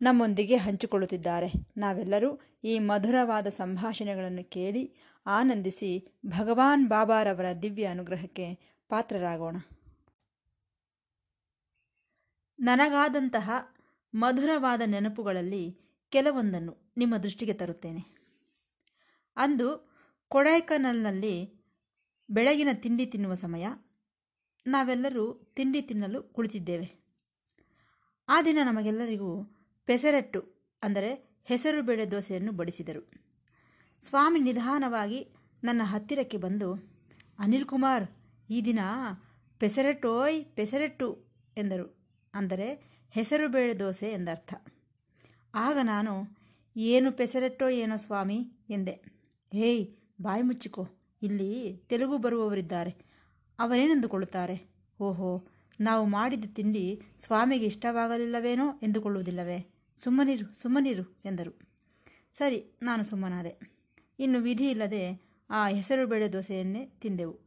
ನಮ್ಮೊಂದಿಗೆ ಹಂಚಿಕೊಳ್ಳುತ್ತಿದ್ದಾರೆ. ನಾವೆಲ್ಲರೂ ಈ ಮಧುರವಾದ ಸಂಭಾಷಣೆಗಳನ್ನು ಕೇಳಿ ಆನಂದಿಸಿ ಭಗವಾನ್ ಬಾಬಾರವರ ದಿವ್ಯ ಅನುಗ್ರಹಕ್ಕೆ ಪಾತ್ರರಾಗೋಣ. ನನಗಾದಂತಹ ಮಧುರವಾದ ನೆನಪುಗಳಲ್ಲಿ ಕೆಲವೊಂದನ್ನು ನಿಮ್ಮ ದೃಷ್ಟಿಗೆ ತರುತ್ತೇನೆ. ಅಂದು ಕೊಡೈಕನಲ್ನಲ್ಲಿ ಬೆಳಗಿನ ತಿಂಡಿ ತಿನ್ನುವ ಸಮಯ. ನಾವೆಲ್ಲರೂ ತಿಂಡಿ ತಿನ್ನಲು ಕುಳಿತಿದ್ದೇವೆ. ಆ ದಿನ ನಮಗೆಲ್ಲರಿಗೂ ಪೆಸರಟ್ಟು, ಅಂದರೆ ಹೆಸರು ಬೇಳೆ ದೋಸೆಯನ್ನು ಬಡಿಸಿದರು. ಸ್ವಾಮಿ ನಿಧಾನವಾಗಿ ನನ್ನ ಹತ್ತಿರಕ್ಕೆ ಬಂದು, ಅನಿಲ್ ಕುಮಾರ್, ಈ ದಿನ ಪೆಸರಟ್ಟೋಯ್, ಪೆಸರಟ್ಟು ಎಂದರು. ಅಂದರೆ ಹೆಸರು ಬೇಳೆ ದೋಸೆ ಎಂದರ್ಥ. ಆಗ ನಾನು, ಏನು ಪೆಸರಟ್ಟೋ ಏನೋ ಸ್ವಾಮಿ ಎಂದೆ. ಹೇಯ್, ಬಾಯಿ ಮುಚ್ಚಿಕೋ, ಇಲ್ಲಿ ತೆಲುಗು ಬರುವವರಿದ್ದಾರೆ. ಅವರೇನೆಂದುಕೊಳ್ಳುತ್ತಾರೆ? ಓಹೋ, ನಾವು ಮಾಡಿದ ತಿಂಡಿ ಸ್ವಾಮಿಗೆ ಇಷ್ಟವಾಗಲಿಲ್ಲವೇನೋ ಎಂದುಕೊಳ್ಳುವುದಿಲ್ಲವೇ? ಸುಮ್ಮನಿರು ಸುಮ್ಮನಿರು ಎಂದರು. ಸರಿ, ನಾನು ಸುಮ್ಮನಾದೆ. ಇನ್ನು ವಿಧಿ ಇಲ್ಲದೆ ಆ ಹೆಸರು ಬೇಳೆ ದೋಸೆಯನ್ನೇ ತಿಂದೆವು.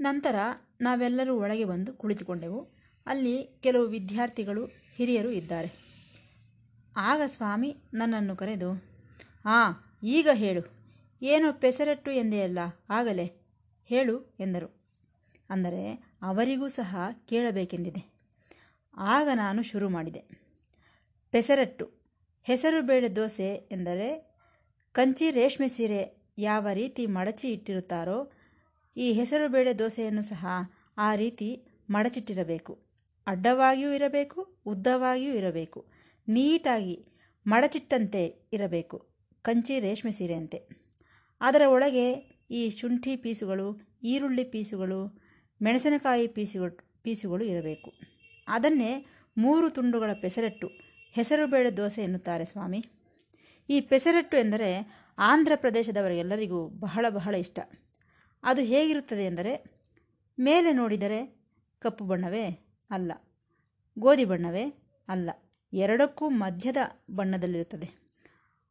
ನಂತರ ನಾವೆಲ್ಲರೂ ಒಳಗೆ ಬಂದು ಕುಳಿತುಕೊಂಡೆವು. ಅಲ್ಲಿ ಕೆಲವು ವಿದ್ಯಾರ್ಥಿಗಳು, ಹಿರಿಯರು ಇದ್ದಾರೆ. ಆಗ ಸ್ವಾಮಿ ನನ್ನನ್ನು ಕರೆದು, ಆ, ಈಗ ಹೇಳು. ಏನು ಪೆಸರಟ್ಟು ಎಂದೆಯಲ್ಲ ಆಗಲೇ ಹೇಳು ಎಂದರು. ಅಂದರೆ ಅವರಿಗೂ ಸಹ ಕೇಳಬೇಕೆಂದಿದೆ. ಆಗ ನಾನು ಶುರು ಮಾಡಿದೆ. ಪೆಸರಟ್ಟು ಹೆಸರು ಬೇಳೆ ದೋಸೆ ಎಂದರೆ ಕಂಚಿ ರೇಷ್ಮೆ ಸೀರೆ ಯಾವ ರೀತಿ ಮಡಚಿ ಇಟ್ಟಿರುತ್ತಾರೋ ಈ ಹೆಸರು ಬೇಳೆ ದೋಸೆಯನ್ನು ಸಹ ಆ ರೀತಿ ಮಡಚಿಟ್ಟಿರಬೇಕು. ಅಡ್ಡವಾಗಿಯೂ ಇರಬೇಕು, ಉದ್ದವಾಗಿಯೂ ಇರಬೇಕು. ನೀಟಾಗಿ ಮಡಚಿಟ್ಟಂತೆ ಇರಬೇಕು, ಕಂಚಿ ರೇಷ್ಮೆ ಸೀರೆಯಂತೆ. ಅದರ ಒಳಗೆ ಈ ಶುಂಠಿ ಪೀಸುಗಳು, ಈರುಳ್ಳಿ ಪೀಸುಗಳು, ಮೆಣಸಿನಕಾಯಿ ಪೀಸುಗಳು ಪೀಸುಗಳು ಇರಬೇಕು. ಅದನ್ನೇ ಮೂರು ತುಂಡುಗಳ ಪೆಸರಟ್ಟು ಹೆಸರುಬೇಳೆ ದೋಸೆ ಎನ್ನುತ್ತಾರೆ ಸ್ವಾಮಿ. ಈ ಪೆಸರಟ್ಟು ಎಂದರೆ ಆಂಧ್ರ ಪ್ರದೇಶದವರೆಲ್ಲರಿಗೂ ಬಹಳ ಬಹಳ ಇಷ್ಟ. ಅದು ಹೇಗಿರುತ್ತದೆ ಎಂದರೆ ಮೇಲೆ ನೋಡಿದರೆ ಕಪ್ಪು ಬಣ್ಣವೇ ಅಲ್ಲ, ಗೋಧಿ ಬಣ್ಣವೇ ಅಲ್ಲ, ಎರಡಕ್ಕೂ ಮಧ್ಯದ ಬಣ್ಣದಲ್ಲಿರುತ್ತದೆ.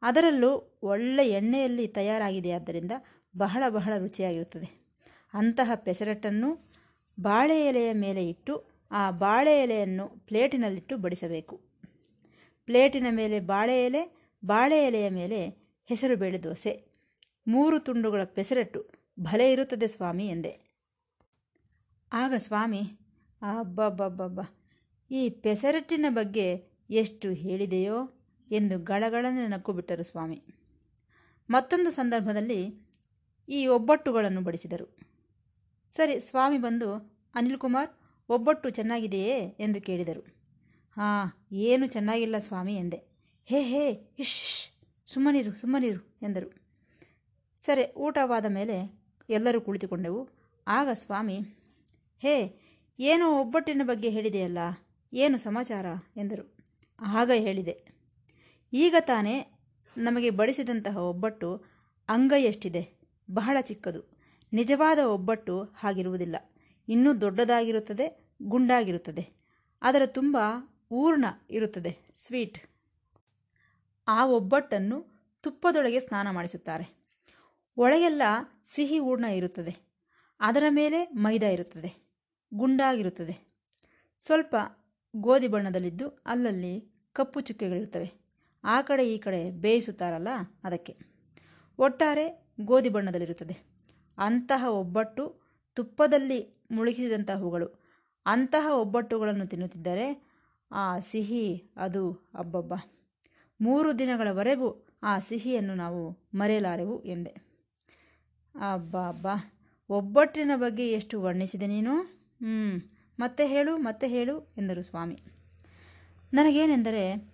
ಅದರಲ್ಲೂ ಒಳ್ಳೆ ಎಣ್ಣೆಯಲ್ಲಿ ತಯಾರಾಗಿದೆ ಆದ್ದರಿಂದ ಬಹಳ ಬಹಳ ರುಚಿಯಾಗಿರುತ್ತದೆ. ಅಂತಹ ಪೆಸರಟ್ಟನ್ನು ಬಾಳೆ ಎಲೆಯ ಮೇಲೆ ಇಟ್ಟು, ಆ ಬಾಳೆ ಎಲೆಯನ್ನು ಪ್ಲೇಟಿನಲ್ಲಿಟ್ಟು ಬಡಿಸಬೇಕು. ಪ್ಲೇಟಿನ ಮೇಲೆ ಬಾಳೆ ಎಲೆ, ಬಾಳೆ ಎಲೆಯ ಮೇಲೆ ಹೆಸರುಬೇಳೆ ದೋಸೆ. ಮೂರು ತುಂಡುಗಳ ಪೆಸರಟ್ಟು, ಭಲೆ ಇರುತ್ತದೆ ಸ್ವಾಮಿ ಎಂದೆ. ಆಗ ಸ್ವಾಮಿ, ಅಬ್ಬಬ್ಬಬ್ಬಬ್ಬ, ಈ ಪೆಸರಟ್ಟಿನ ಬಗ್ಗೆ ಎಷ್ಟು ಹೇಳಿದೆಯೋ ಎಂದು ಗಳಗಳನೆ ನಕ್ಕು ಬಿಟ್ಟರು ಸ್ವಾಮಿ. ಮತ್ತೊಂದು ಸಂದರ್ಭದಲ್ಲಿ ಈ ಒಬ್ಬಟ್ಟುಗಳನ್ನು ಬಡಿಸಿದರು. ಸರಿ, ಸ್ವಾಮಿ ಬಂದು ಅನಿಲ್ ಕುಮಾರ್ ಒಬ್ಬಟ್ಟು ಚೆನ್ನಾಗಿದೆಯೇ? ಎಂದು ಕೇಳಿದರು. ಹಾಂ, ಏನು ಚೆನ್ನಾಗಿಲ್ಲ ಸ್ವಾಮಿ ಎಂದೆ. ಹೇ ಹೇ, ಇಶ್ ಸುಮ್ಮನಿರು ಸುಮ್ಮನಿರು ಎಂದರು. ಸರಿ, ಊಟವಾದ ಮೇಲೆ ಎಲ್ಲರೂ ಕುಳಿತುಕೊಂಡೆವು. ಆಗ ಸ್ವಾಮಿ, ಹೇ, ಏನೋ ಒಬ್ಬಟ್ಟಿನ ಬಗ್ಗೆ ಹೇಳಿದೆಯಲ್ಲ, ಏನು ಸಮಾಚಾರ ಎಂದರು. ಆಗ ಹೇಳಿದೆ, ಈಗ ತಾನೇ ನಮಗೆ ಬಡಿಸಿದಂತಹ ಒಬ್ಬಟ್ಟು ಅಂಗೈಯಷ್ಟಿದೆ, ಬಹಳ ಚಿಕ್ಕದು. ನಿಜವಾದ ಒಬ್ಬಟ್ಟು ಹಾಗಿರುವುದಿಲ್ಲ. ಇನ್ನೂ ದೊಡ್ಡದಾಗಿರುತ್ತದೆ, ಗುಂಡಾಗಿರುತ್ತದೆ. ಅದರ ತುಂಬ ಊರ್ಣ ಇರುತ್ತದೆ, ಸ್ವೀಟ್. ಆ ಒಬ್ಬಟ್ಟನ್ನು ತುಪ್ಪದೊಳಗೆ ಸ್ನಾನ ಮಾಡಿಸುತ್ತಾರೆ. ಒಳಗೆಲ್ಲ ಸಿಹಿ ಹೂರ್ಣ ಇರುತ್ತದೆ. ಅದರ ಮೇಲೆ ಮೈದಾ ಇರುತ್ತದೆ. ಗುಂಡಾಗಿರುತ್ತದೆ. ಸ್ವಲ್ಪ ಗೋಧಿ ಬಣ್ಣದಲ್ಲಿದ್ದು ಅಲ್ಲಲ್ಲಿ ಕಪ್ಪು ಚುಕ್ಕೆಗಳಿರ್ತವೆ ಆ ಕಡೆ ಈ ಕಡೆ ಬೇಯಿಸುತ್ತಾರಲ್ಲ ಅದಕ್ಕೆ. ಒಟ್ಟಾರೆ ಗೋಧಿ ಬಣ್ಣದಲ್ಲಿರುತ್ತದೆ. ಅಂತಹ ಒಬ್ಬಟ್ಟು ತುಪ್ಪದಲ್ಲಿ ಮುಳುಗಿಸಿದಂತಹ ಹೂಗಳು ಅಂತಹ ಒಬ್ಬಟ್ಟುಗಳನ್ನು ತಿನ್ನುತ್ತಿದ್ದರೆ ಆ ಸಿಹಿ ಅದು ಅಬ್ಬಬ್ಬ. ಮೂರು ದಿನಗಳವರೆಗೂ ಆ ಸಿಹಿಯನ್ನು ನಾವು ಮರೆಯಲಾರೆವು ಎಂದೆ. ಅಬ್ಬ ಅಬ್ಬ ಒಬ್ಬಟ್ಟಿನ ಬಗ್ಗೆ ಎಷ್ಟು ವರ್ಣಿಸಿದೆ ನೀನು? ಹ್ಞೂ ಮತ್ತೆ ಹೇಳು ಮತ್ತೆ ಹೇಳು ಎಂದರು ಸ್ವಾಮಿ. ನನಗೇನೆಂದರೆ,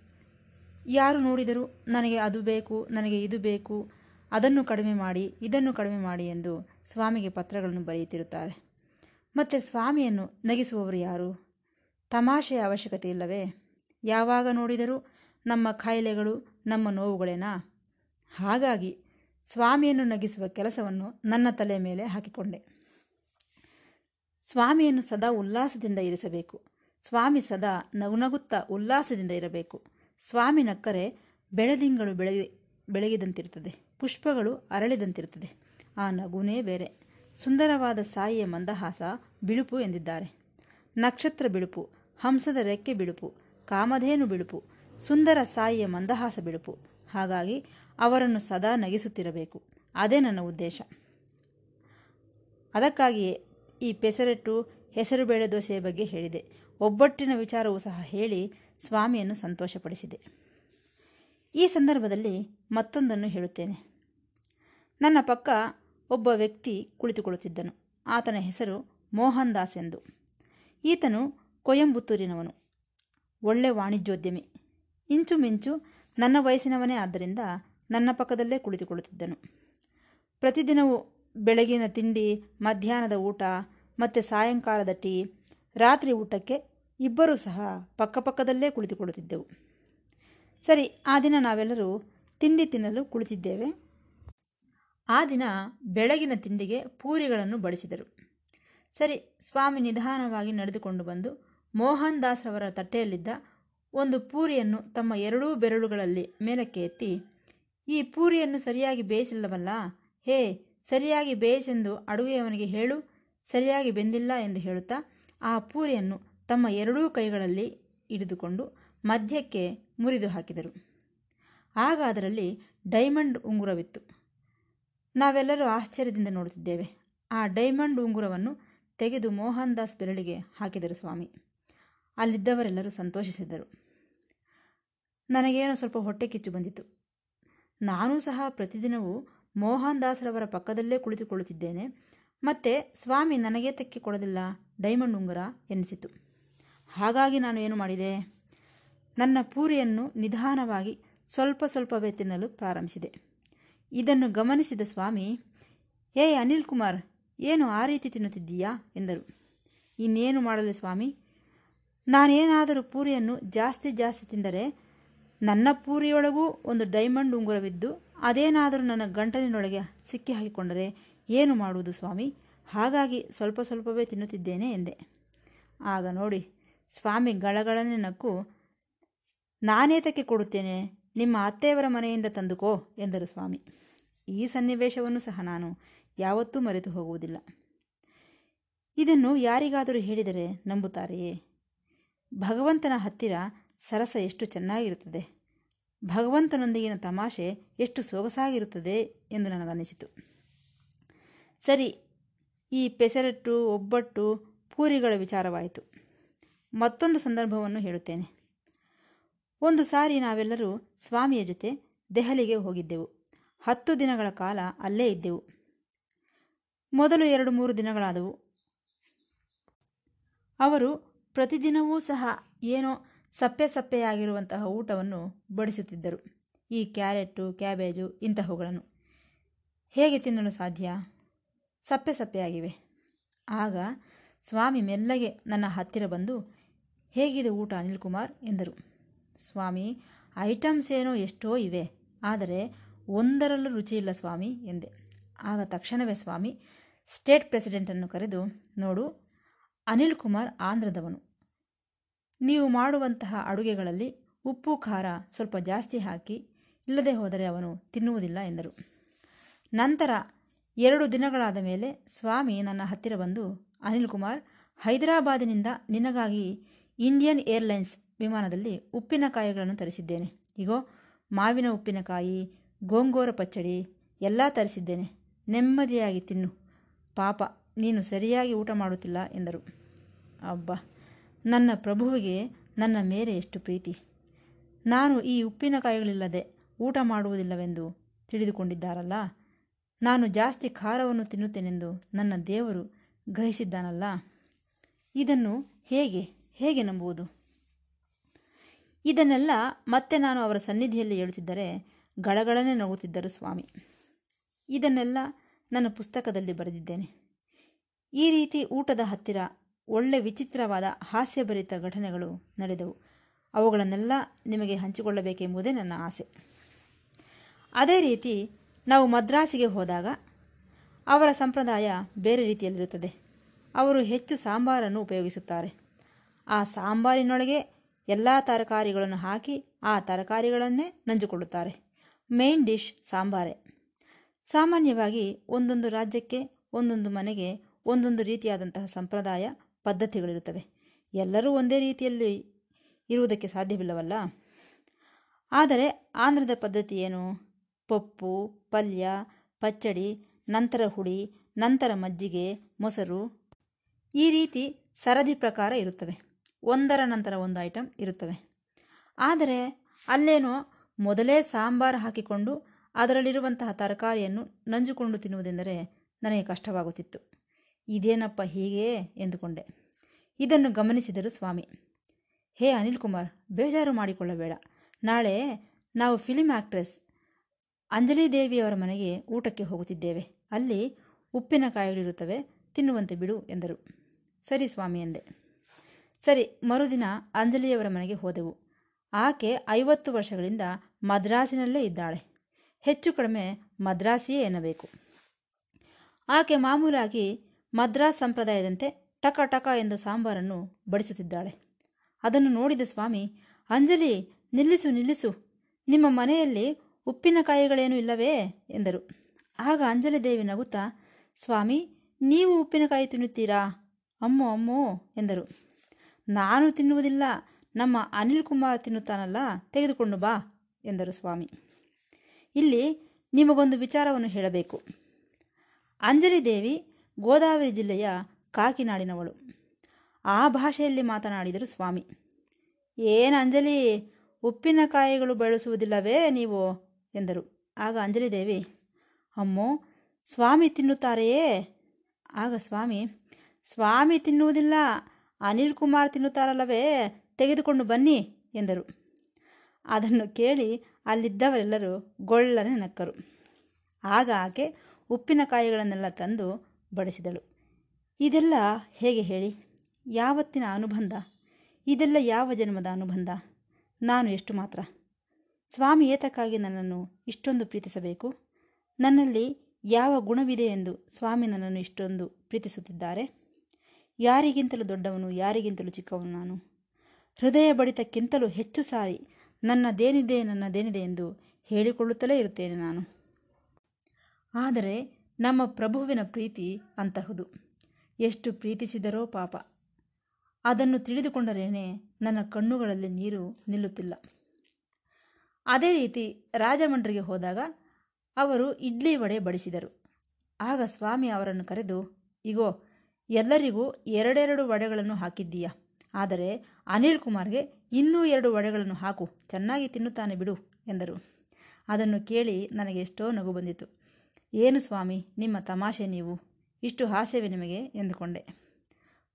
ಯಾರು ನೋಡಿದರೂ ನನಗೆ ಅದು ಬೇಕು, ನನಗೆ ಇದು ಬೇಕು, ಅದನ್ನು ಕಡಿಮೆ ಮಾಡಿ, ಇದನ್ನು ಕಡಿಮೆ ಮಾಡಿ ಎಂದು ಸ್ವಾಮಿಗೆ ಪತ್ರಗಳನ್ನು ಬರೆಯುತ್ತಿರುತ್ತಾರೆ. ಮತ್ತು ಸ್ವಾಮಿಯನ್ನು ನಗಿಸುವವರು ಯಾರು? ತಮಾಷೆಯ ಅವಶ್ಯಕತೆ ಇಲ್ಲವೇ? ಯಾವಾಗ ನೋಡಿದರೂ ನಮ್ಮ ಕಾಯಿಲೆಗಳು ನಮ್ಮ ನೋವುಗಳೇನಾ? ಹಾಗಾಗಿ ಸ್ವಾಮಿಯನ್ನು ನಗಿಸುವ ಕೆಲಸವನ್ನು ನನ್ನ ತಲೆ ಮೇಲೆ ಹಾಕಿಕೊಂಡೆ. ಸ್ವಾಮಿಯನ್ನು ಸದಾ ಉಲ್ಲಾಸದಿಂದ ಇರಿಸಬೇಕು. ಸ್ವಾಮಿ ಸದಾ ನಗುನಗುತ್ತಾ ಉಲ್ಲಾಸದಿಂದ ಇರಬೇಕು. ಸ್ವಾಮಿ ನಕ್ಕರೆ ಬೆಳದಿಂಗಳು ಬೆಳೆ ಬೆಳಗಿದಂತಿರುತ್ತದೆ ಪುಷ್ಪಗಳು ಅರಳಿದಂತಿರುತ್ತದೆ. ಆ ನಗುನೇ ಬೇರೆ. ಸುಂದರವಾದ ಸಾಯಿಯ ಮಂದಹಾಸ ಬಿಳುಪು ಎಂದಿದ್ದಾರೆ. ನಕ್ಷತ್ರ ಬಿಳುಪು. ಹಂಸದ ರೆಕ್ಕೆ ಬಿಳುಪು, ಕಾಮಧೇನು ಬಿಳುಪು, ಸುಂದರ ಸಾಯಿಯ ಮಂದಹಾಸ ಬಿಳುಪು. ಹಾಗಾಗಿ ಅವರನ್ನು ಸದಾ ನಗಿಸುತ್ತಿರಬೇಕು. ಅದೇ ನನ್ನ ಉದ್ದೇಶ. ಅದಕ್ಕಾಗಿಯೇ ಈ ಪೆಸರೆಟ್ಟು ಹೆಸರುಬೇಳೆ ದೋಸೆಯ ಬಗ್ಗೆ ಹೇಳಿದೆ. ಒಬ್ಬಟ್ಟಿನ ವಿಚಾರವೂ ಸಹ ಹೇಳಿ ಸ್ವಾಮಿಯನ್ನು ಸಂತೋಷಪಡಿಸಿದೆ. ಈ ಸಂದರ್ಭದಲ್ಲಿ ಮತ್ತೊಂದನ್ನು ಹೇಳುತ್ತೇನೆ. ನನ್ನ ಪಕ್ಕ ಒಬ್ಬ ವ್ಯಕ್ತಿ ಕುಳಿತುಕೊಳ್ಳುತ್ತಿದ್ದನು. ಆತನ ಹೆಸರು ಮೋಹನ್ ದಾಸ್ ಎಂದು. ಈತನು ಕೊಯಂಬತ್ತೂರಿನವನು. ಒಳ್ಳೆ ವಾಣಿಜ್ಯೋದ್ಯಮಿ. ಇಂಚುಮಿಂಚು ನನ್ನ ವಯಸ್ಸಿನವನೇ ಆದ್ದರಿಂದ ನನ್ನ ಪಕ್ಕದಲ್ಲೇ ಕುಳಿತುಕೊಳ್ಳುತ್ತಿದ್ದನು. ಪ್ರತಿದಿನವೂ ಬೆಳಗಿನ ತಿಂಡಿ, ಮಧ್ಯಾಹ್ನದ ಊಟ, ಮತ್ತು ಸಾಯಂಕಾಲದ ಟೀ, ರಾತ್ರಿ ಊಟಕ್ಕೆ ಇಬ್ಬರೂ ಸಹ ಪಕ್ಕಪಕ್ಕದಲ್ಲೇ ಕುಳಿತುಕೊಳ್ಳುತ್ತಿದ್ದೆವು. ಸರಿ, ಆ ದಿನ ನಾವೆಲ್ಲರೂ ತಿಂಡಿ ತಿನ್ನಲು ಕುಳಿತಿದ್ದೇವೆ. ಆ ದಿನ ಬೆಳಗಿನ ತಿಂಡಿಗೆ ಪೂರಿಗಳನ್ನು ಬಡಿಸಿದರು. ಸರಿ, ಸ್ವಾಮಿ ನಿಧಾನವಾಗಿ ನಡೆದುಕೊಂಡು ಬಂದು ಮೋಹನ್ ದಾಸ್ ಅವರ ತಟ್ಟೆಯಲ್ಲಿದ್ದ ಒಂದು ಪೂರಿಯನ್ನು ತಮ್ಮ ಎರಡೂ ಬೆರಳುಗಳಲ್ಲಿ ಮೇಲಕ್ಕೆ ಎತ್ತಿ, ಈ ಪೂರಿಯನ್ನು ಸರಿಯಾಗಿ ಬೇಯಿಸಿಲ್ಲವಲ್ಲ? ಹೇ, ಸರಿಯಾಗಿ ಬೇಯಿಸೆಂದು ಅಡುಗೆಯವನಿಗೆ ಹೇಳು, ಸರಿಯಾಗಿ ಬೆಂದಿಲ್ಲ ಎಂದು ಹೇಳುತ್ತಾ ಆ ಪೂರಿಯನ್ನು ತಮ್ಮ ಎರಡೂ ಕೈಗಳಲ್ಲಿ ಹಿಡಿದುಕೊಂಡು ಮಧ್ಯಕ್ಕೆ ಮುರಿದು ಹಾಕಿದರು. ಆಗ ಅದರಲ್ಲಿ ಡೈಮಂಡ್ ಉಂಗುರವಿತ್ತು. ನಾವೆಲ್ಲರೂ ಆಶ್ಚರ್ಯದಿಂದ ನೋಡುತ್ತಿದ್ದೇವೆ. ಆ ಡೈಮಂಡ್ ಉಂಗುರವನ್ನು ತೆಗೆದು ಮೋಹನ್ ದಾಸ್ ಬೆರಳಿಗೆ ಹಾಕಿದರು ಸ್ವಾಮಿ. ಅಲ್ಲಿದ್ದವರೆಲ್ಲರೂ ಸಂತೋಷಿಸಿದರು. ನನಗೇನೋ ಸ್ವಲ್ಪ ಹೊಟ್ಟೆ ಕಿಚ್ಚು ಬಂದಿತು ನಾನೂ ಸಹ ಪ್ರತಿದಿನವೂ ಮೋಹನ್ ದಾಸ್ರವರ ಪಕ್ಕದಲ್ಲೇ ಕುಳಿತುಕೊಳ್ಳುತ್ತಿದ್ದೇನೆ. ಮತ್ತೆ ಸ್ವಾಮಿ ನನಗೇ ತೆಕ್ಕಿ ಕೊಡೋದಿಲ್ಲ ಡೈಮಂಡ್ ಉಂಗುರ ಎನಿಸಿತು. ಹಾಗಾಗಿ ನಾನು ಏನು ಮಾಡಿದೆ? ನನ್ನ ಪೂರಿಯನ್ನು ನಿಧಾನವಾಗಿ ಸ್ವಲ್ಪ ಸ್ವಲ್ಪವೇ ತಿನ್ನಲು ಪ್ರಾರಂಭಿಸಿದೆ. ಇದನ್ನು ಗಮನಿಸಿದ ಸ್ವಾಮಿ ಏ ಅನಿಲ್ ಕುಮಾರ್ ಏನು ಆ ರೀತಿ ತಿನ್ನುತ್ತಿದ್ದೀಯಾ? ಎಂದರು. ಇನ್ನೇನು ಮಾಡಲಿ ಸ್ವಾಮಿ ನಾನೇನಾದರೂ ಪೂರಿಯನ್ನು ಜಾಸ್ತಿ ಜಾಸ್ತಿ ತಿಂದರೆ ನನ್ನ ಪೂರಿಯೊಳಗೂ ಒಂದು ಡೈಮಂಡ್ ಉಂಗುರವಿದ್ದು ಅದೇನಾದರೂ ನನ್ನ ಗಂಟಲಿನೊಳಗೆ ಸಿಕ್ಕಿ ಹಾಕಿಕೊಂಡರೆ ಏನು ಮಾಡುವುದು ಸ್ವಾಮಿ? ಹಾಗಾಗಿ ಸ್ವಲ್ಪ ಸ್ವಲ್ಪವೇ ತಿನ್ನುತ್ತಿದ್ದೇನೆ ಎಂದೆ. ಆಗ ನೋಡಿ, ಸ್ವಾಮಿ ಗಳಗಳನೆ ನಕ್ಕು ನಾನೇತಕ್ಕೆ ಕೊಡುತ್ತೇನೆ, ನಿಮ್ಮ ಅತ್ತೆಯವರ ಮನೆಯಿಂದ ತಂದುಕೋ ಎಂದರು ಸ್ವಾಮಿ. ಈ ಸನ್ನಿವೇಶವನ್ನು ಸಹ ನಾನು ಯಾವತ್ತೂ ಮರೆತು ಹೋಗುವುದಿಲ್ಲ. ಇದನ್ನು ಯಾರಿಗಾದರೂ ಹೇಳಿದರೆ ನಂಬುತ್ತಾರೆಯೇ? ಭಗವಂತನ ಹತ್ತಿರ ಸರಸ ಎಷ್ಟು ಚೆನ್ನಾಗಿರುತ್ತದೆ? ಭಗವಂತನೊಂದಿಗಿನ ತಮಾಷೆ ಎಷ್ಟು ಸೊಗಸಾಗಿರುತ್ತದೆ ಎಂದು ನನಗನ್ನಿಸಿತು. ಸರಿ, ಈ ಪೆಸರಟ್ಟು, ಒಬ್ಬಟ್ಟು, ಪೂರಿಗಳ ವಿಚಾರವಾಯಿತು. ಮತ್ತೊಂದು ಸಂದರ್ಭವನ್ನು ಹೇಳುತ್ತೇನೆ. ಒಂದು ಸಾರಿ ನಾವೆಲ್ಲರೂ ಸ್ವಾಮಿಯ ಜೊತೆ ದೆಹಲಿಗೆ ಹೋಗಿದ್ದೆವು. ಹತ್ತು ದಿನಗಳ ಕಾಲ ಅಲ್ಲೇ ಇದ್ದೆವು. ಮೊದಲು ಎರಡು ಮೂರು ದಿನಗಳಾದವು. ಅವರು ಪ್ರತಿದಿನವೂ ಸಹ ಏನೋ ಸಪ್ಪೆ ಸಪ್ಪೆಯಾಗಿರುವಂತಹ ಊಟವನ್ನು ಬಡಿಸುತ್ತಿದ್ದರು. ಈ ಕ್ಯಾರೆಟು ಕ್ಯಾಬೇಜು ಇಂತಹವುಗಳನ್ನು. ಹೇಗೆ ತಿನ್ನಲು ಸಾಧ್ಯ? ಸಪ್ಪೆ ಸಪ್ಪೆಯಾಗಿವೆ. ಆಗ ಸ್ವಾಮಿ ಮೆಲ್ಲಗೆ ನನ್ನ ಹತ್ತಿರ ಬಂದು, ಹೇಗಿದೆ ಊಟ ಅನಿಲ್ ಕುಮಾರ್ ಎಂದರು. ಸ್ವಾಮಿ, ಐಟಮ್ಸ್ ಏನೋ ಎಷ್ಟೋ ಇವೆ. ಆದರೆ ಒಂದರಲ್ಲೂ ರುಚಿಯಿಲ್ಲ ಸ್ವಾಮಿ, ಎಂದೆ. ಆಗ ತಕ್ಷಣವೇ ಸ್ವಾಮಿ, ಸ್ಟೇಟ್ ಪ್ರೆಸಿಡೆಂಟನ್ನು ಕರೆದು ನೋಡು ಅನಿಲ್ ಕುಮಾರ್ ಆಂಧ್ರದವನು. ನೀವು ಮಾಡುವಂತಹ ಅಡುಗೆಗಳಲ್ಲಿ ಉಪ್ಪು, ಖಾರ ಸ್ವಲ್ಪ ಜಾಸ್ತಿ ಹಾಕಿ, ಇಲ್ಲದೆ ಹೋದರೆ ಅವನು ತಿನ್ನುವುದಿಲ್ಲ ಎಂದರು. ನಂತರ ಎರಡು ದಿನಗಳಾದ ಮೇಲೆ ಸ್ವಾಮಿ ನನ್ನ ಹತ್ತಿರ ಬಂದು, ಅನಿಲ್ ಕುಮಾರ್, ಹೈದರಾಬಾದಿನಿಂದ ನಿನಗಾಗಿ ಇಂಡಿಯನ್ ಏರ್ಲೈನ್ಸ್ ವಿಮಾನದಲ್ಲಿ ಉಪ್ಪಿನಕಾಯಿಗಳನ್ನು ತರಿಸಿದ್ದೇನೆ. ಇಗೋ, ಮಾವಿನ ಉಪ್ಪಿನಕಾಯಿ, ಗೋಂಗೋರ ಪಚ್ಚಡಿ ಎಲ್ಲ ತರಿಸಿದ್ದೇನೆ. ನೆಮ್ಮದಿಯಾಗಿ ತಿನ್ನು. ಪಾಪ ನೀನು ಸರಿಯಾಗಿ ಊಟ ಮಾಡುತ್ತಿಲ್ಲ ಎಂದರು. ಅಬ್ಬ, ನನ್ನ ಪ್ರಭುವಿಗೆ ನನ್ನ ಮೇಲೆ ಎಷ್ಟು ಪ್ರೀತಿ. ನಾನು ಈ ಉಪ್ಪಿನಕಾಯಿಗಳಿಲ್ಲದೆ ಊಟ ಮಾಡುವುದಿಲ್ಲವೆಂದು ತಿಳಿದುಕೊಂಡಿದ್ದಾರಲ್ಲ. ನಾನು ಜಾಸ್ತಿ ಖಾರವನ್ನು ತಿನ್ನುತ್ತೇನೆಂದು ನನ್ನ ದೇವರು ಗ್ರಹಿಸಿದ್ದಾನಲ್ಲ. ಇದನ್ನು ಹೇಗೆ ಹೇಗೆ ನಂಬುವುದು? ಇದನ್ನೆಲ್ಲ ಮತ್ತೆ ನಾನು ಅವರ ಸನ್ನಿಧಿಯಲ್ಲಿ ಹೇಳುತ್ತಿದ್ದರೆ ಗಳಗಳನೆ ನಗುತ್ತಿದ್ದರು ಸ್ವಾಮಿ. ಇದನ್ನೆಲ್ಲ ನನ್ನ ಪುಸ್ತಕದಲ್ಲಿ ಬರೆದಿದ್ದೇನೆ. ಈ ರೀತಿ ಊಟದ ಹತ್ತಿರ ಒಳ್ಳೆ ವಿಚಿತ್ರವಾದ ಹಾಸ್ಯಭರಿತ ಘಟನೆಗಳು ನಡೆದವು. ಅವುಗಳನ್ನೆಲ್ಲ ನಿಮಗೆ ಹಂಚಿಕೊಳ್ಳಬೇಕೆಂಬುದೇ ನನ್ನ ಆಸೆ. ಅದೇ ರೀತಿ ನಾವು ಮದ್ರಾಸಿಗೆ ಹೋದಾಗ ಅವರ ಸಂಪ್ರದಾಯ ಬೇರೆ ರೀತಿಯಲ್ಲಿರುತ್ತದೆ. ಅವರು ಹೆಚ್ಚು ಸಾಂಬಾರನ್ನು ಉಪಯೋಗಿಸುತ್ತಾರೆ. ಆ ಸಾಂಬಾರಿನೊಳಗೆ ಎಲ್ಲ ತರಕಾರಿಗಳನ್ನು ಹಾಕಿ ಆ ತರಕಾರಿಗಳನ್ನೇ ನಂಜುಕೊಳ್ಳುತ್ತಾರೆ. Main dish ಸಾಂಬಾರೇ. ಸಾಮಾನ್ಯವಾಗಿ ಒಂದೊಂದು ರಾಜ್ಯಕ್ಕೆ ಒಂದೊಂದು ಮನೆಗೆ ಒಂದೊಂದು ರೀತಿಯಾದಂತಹ ಸಂಪ್ರದಾಯ ಪದ್ಧತಿಗಳಿರುತ್ತವೆ. ಎಲ್ಲರೂ ಒಂದೇ ರೀತಿಯಲ್ಲಿ ಇರುವುದಕ್ಕೆ ಸಾಧ್ಯವಿಲ್ಲವಲ್ಲ? ಆದರೆ ಆಂಧ್ರದ ಪದ್ಧತಿ ಏನು? ಪಪ್ಪು, ಪಲ್ಯ, ಪಚ್ಚಡಿ, ನಂತರ ಹುಡಿ, ನಂತರ ಮಜ್ಜಿಗೆ, ಮೊಸರು. ಈ ರೀತಿ ಸರದಿ ಪ್ರಕಾರ ಇರುತ್ತವೆ. ಒಂದರ ನಂತರ ಒಂದು ಐಟಮ್ ಇರುತ್ತವೆ. ಆದರೆ ಅಲ್ಲೇನೋ ಮೊದಲೇ ಸಾಂಬಾರು ಹಾಕಿಕೊಂಡು ಅದರಲ್ಲಿರುವಂತಹ ತರಕಾರಿಯನ್ನು ನಂಜುಕೊಂಡು ತಿನ್ನುವುದೆಂದರೆ ನನಗೆ ಕಷ್ಟವಾಗುತ್ತಿತ್ತು. ಇದೇನಪ್ಪ ಹೀಗೆ ಎಂದುಕೊಂಡೆ. ಇದನ್ನು ಗಮನಿಸಿದರು ಸ್ವಾಮಿ. ಹೇ ಅನಿಲ್ ಕುಮಾರ್, ಬೇಜಾರು ಮಾಡಿಕೊಳ್ಳಬೇಡ. ನಾಳೆ ನಾವು ಫಿಲಿಂ ಆಕ್ಟ್ರೆಸ್ ಅಂಜಲಿ ದೇವಿಯವರ ಮನೆಗೆ ಊಟಕ್ಕೆ ಹೋಗುತ್ತಿದ್ದೇವೆ. ಅಲ್ಲಿ ಉಪ್ಪಿನಕಾಯಿಗಳಿರುತ್ತವೆ, ತಿನ್ನುವಂತೆ ಬಿಡು ಎಂದರು. ಸರಿ ಸ್ವಾಮಿ ಎಂದೆ. ಸರಿ, ಮರುದಿನ ಅಂಜಲಿಯವರ ಮನೆಗೆ ಹೋದೆವು. ಆಕೆ ಐವತ್ತು ವರ್ಷಗಳಿಂದ ಮದ್ರಾಸಿನಲ್ಲೇ ಇದ್ದಾಳೆ. ಹೆಚ್ಚು ಕಡಿಮೆ ಮದ್ರಾಸಿಯೇ ಎನ್ನಬೇಕು. ಆಕೆ ಮಾಮೂಲಾಗಿ ಮದ್ರಾಸ್ ಸಂಪ್ರದಾಯದಂತೆ ಟಕ ಟಕ ಎಂದು ಸಾಂಬಾರನ್ನು ಬಡಿಸುತ್ತಿದ್ದಾಳೆ. ಅದನ್ನು ನೋಡಿದ ಸ್ವಾಮಿ, ಅಂಜಲಿ, ನಿಲ್ಲಿಸು ನಿಲ್ಲಿಸು. ನಿಮ್ಮ ಮನೆಯಲ್ಲಿ ಉಪ್ಪಿನಕಾಯಿಗಳೇನೂ ಇಲ್ಲವೇ? ಎಂದರು. ಆಗ ಅಂಜಲಿ ದೇವಿ ನಗುತ್ತಾ, ಸ್ವಾಮಿ, ನೀವು ಉಪ್ಪಿನಕಾಯಿ ತಿನ್ನುತ್ತೀರಾ? ಅಮ್ಮೋ ಅಮ್ಮೋ, ಎಂದರು. ನಾನು ತಿನ್ನುವುದಿಲ್ಲ. ನಮ್ಮ ಅನಿಲ್ ಕುಮಾರ್ ತಿನ್ನುತ್ತಾನಲ್ಲ, ತೆಗೆದುಕೊಂಡು ಬಾ, ಎಂದರು ಸ್ವಾಮಿ. ಇಲ್ಲಿ ನಿಮಗೊಂದು ವಿಚಾರವನ್ನು ಹೇಳಬೇಕು. ಅಂಜಲಿ ದೇವಿ ಗೋದಾವರಿ ಜಿಲ್ಲೆಯ ಕಾಕಿನಾಡಿನವಳು. ಆ ಭಾಷೆಯಲ್ಲಿ ಮಾತನಾಡಿದರು ಸ್ವಾಮಿ. ಏನು ಅಂಜಲಿ ಉಪ್ಪಿನಕಾಯಿಗಳು ಬಳಸುವುದಿಲ್ಲವೇ ನೀವು? ಎಂದರು. ಆಗ ಅಂಜಲಿ ದೇವಿ, ಅಮ್ಮೋ, ಸ್ವಾಮಿ ತಿನ್ನುತ್ತಾರೆಯೇ? ಆಗ ಸ್ವಾಮಿ ಸ್ವಾಮಿ ತಿನ್ನುವುದಿಲ್ಲ, ಅನಿಲ್ ಕುಮಾರ್ ತಿನ್ನುತ್ತಾರಲ್ಲವೇ, ತೆಗೆದುಕೊಂಡು ಬನ್ನಿ, ಎಂದರು. ಅದನ್ನು ಕೇಳಿ ಅಲ್ಲಿದ್ದವರೆಲ್ಲರೂ ಗೊಳ್ಳನೆ ನಕ್ಕರು. ಆಗ ಆಕೆ ಉಪ್ಪಿನಕಾಯಿಗಳನ್ನೆಲ್ಲ ತಂದು ಬಡಿಸಿದಳು. ಇದೆಲ್ಲ ಹೇಗೆ ಹೇಳಿ? ಯಾವತ್ತಿನ ಅನುಬಂಧ? ಇದೆಲ್ಲ ಯಾವ ಜನ್ಮದ ಅನುಬಂಧ? ನಾನು ಎಷ್ಟು ಮಾತ್ರ? ಸ್ವಾಮಿ ಏತಕ್ಕಾಗಿ ನನ್ನನ್ನು ಇಷ್ಟೊಂದು ಪ್ರೀತಿಸಬೇಕು? ನನ್ನಲ್ಲಿ ಯಾವ ಗುಣವಿದೆ ಎಂದು ಸ್ವಾಮಿ ನನ್ನನ್ನು ಇಷ್ಟೊಂದು ಪ್ರೀತಿಸುತ್ತಿದ್ದಾರೆ? ಯಾರಿಗಿಂತಲೂ ದೊಡ್ಡವನು, ಯಾರಿಗಿಂತಲೂ ಚಿಕ್ಕವನು ನಾನು. ಹೃದಯ ಬಡಿತಕ್ಕಿಂತಲೂ ಹೆಚ್ಚು ಸಾರಿ ನನ್ನದೇನಿದೆ ನನ್ನದೇನಿದೆ ಎಂದು ಹೇಳಿಕೊಳ್ಳುತ್ತಲೇ ಇರುತ್ತೇನೆ ನಾನು. ಆದರೆ ನಮ್ಮ ಪ್ರಭುವಿನ ಪ್ರೀತಿ ಅಂತಹುದು. ಎಷ್ಟು ಪ್ರೀತಿಸಿದರೋ ಪಾಪ. ಅದನ್ನು ತಿಳಿದುಕೊಂಡರೇನೆ ನನ್ನ ಕಣ್ಣುಗಳಲ್ಲಿ ನೀರು ನಿಲ್ಲುತ್ತಿಲ್ಲ. ಅದೇ ರೀತಿ ರಾಜಮಂಡ್ರಿಗೆ ಹೋದಾಗ ಅವರು ಇಡ್ಲಿ ವಡೆ ಬಡಿಸಿದರು. ಆಗ ಸ್ವಾಮಿ ಅವರನ್ನು ಕರೆದು, ಇಗೋ, ಎಲ್ಲರಿಗೂ ಎರಡೆರಡು ವಡೆಗಳನ್ನು ಹಾಕಿದ್ದೀಯ. ಆದರೆ ಅನಿಲ್ ಕುಮಾರ್ಗೆ ಇನ್ನೂ ಎರಡು ವಡೆಗಳನ್ನು ಹಾಕು. ಚೆನ್ನಾಗಿ ತಿನ್ನುತ್ತಾನೆ ಬಿಡು ಎಂದರು. ಅದನ್ನು ಕೇಳಿ ನನಗೆ ಎಷ್ಟೋ ನಗು ಬಂದಿತು ಏನು ಸ್ವಾಮಿ, ನಿಮ್ಮ ತಮಾಷೆ ನೀವು? ಇಷ್ಟು ಹಾಸ್ಯವೆ ನಿಮಗೆ? ಎಂದುಕೊಂಡೆ.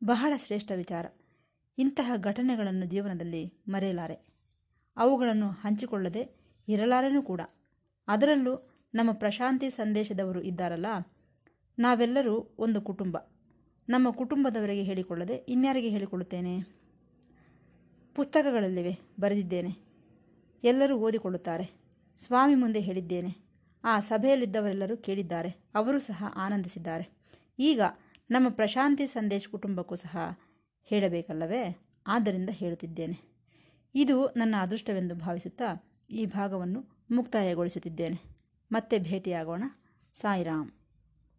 ಬಹಳ ಶ್ರೇಷ್ಠ ವಿಚಾರ. ಇಂತಹ ಘಟನೆಗಳನ್ನು ಜೀವನದಲ್ಲಿ ಮರೆಯಲಾರೆ. ಅವುಗಳನ್ನು ಹಂಚಿಕೊಳ್ಳದೆ ಇರಲಾರೆನೂ ಕೂಡ. ಅದರಲ್ಲೂ ನಮ್ಮ ಪ್ರಶಾಂತಿ ಸಂದೇಶದವರು ಇದ್ದಾರಲ್ಲ, ನಾವೆಲ್ಲರೂ ಒಂದು ಕುಟುಂಬ. ನಮ್ಮ ಕುಟುಂಬದವರಿಗೆ ಹೇಳಿಕೊಳ್ಳದೆ ಇನ್ಯಾರಿಗೆ ಹೇಳಿಕೊಳ್ಳುತ್ತೇನೆ? ಪುಸ್ತಕಗಳಲ್ಲಿವೆ, ಬರೆದಿದ್ದೇನೆ. ಎಲ್ಲರೂ ಓದಿಕೊಳ್ಳುತ್ತಾರೆ. ಸ್ವಾಮಿ ಮುಂದೆ ಹೇಳಿದ್ದೇನೆ. ಆ ಸಭೆಯಲ್ಲಿದ್ದವರೆಲ್ಲರೂ ಕೇಳಿದ್ದಾರೆ. ಅವರು ಸಹ ಆನಂದಿಸಿದ್ದಾರೆ. ಈಗ ನಮ್ಮ ಪ್ರಶಾಂತಿ ಸಂದೇಶ್ ಕುಟುಂಬಕ್ಕೂ ಸಹ ಹೇಳಬೇಕಲ್ಲವೇ? ಆದ್ದರಿಂದ ಹೇಳುತ್ತಿದ್ದೇನೆ. ಇದು ನನ್ನ ಅದೃಷ್ಟವೆಂದು ಭಾವಿಸುತ್ತಾ ಈ ಭಾಗವನ್ನು ಮುಕ್ತಾಯಗೊಳಿಸುತ್ತಿದ್ದೇನೆ. ಮತ್ತೆ ಭೇಟಿಯಾಗೋಣ. ಸಾಯಿರಾಮ್.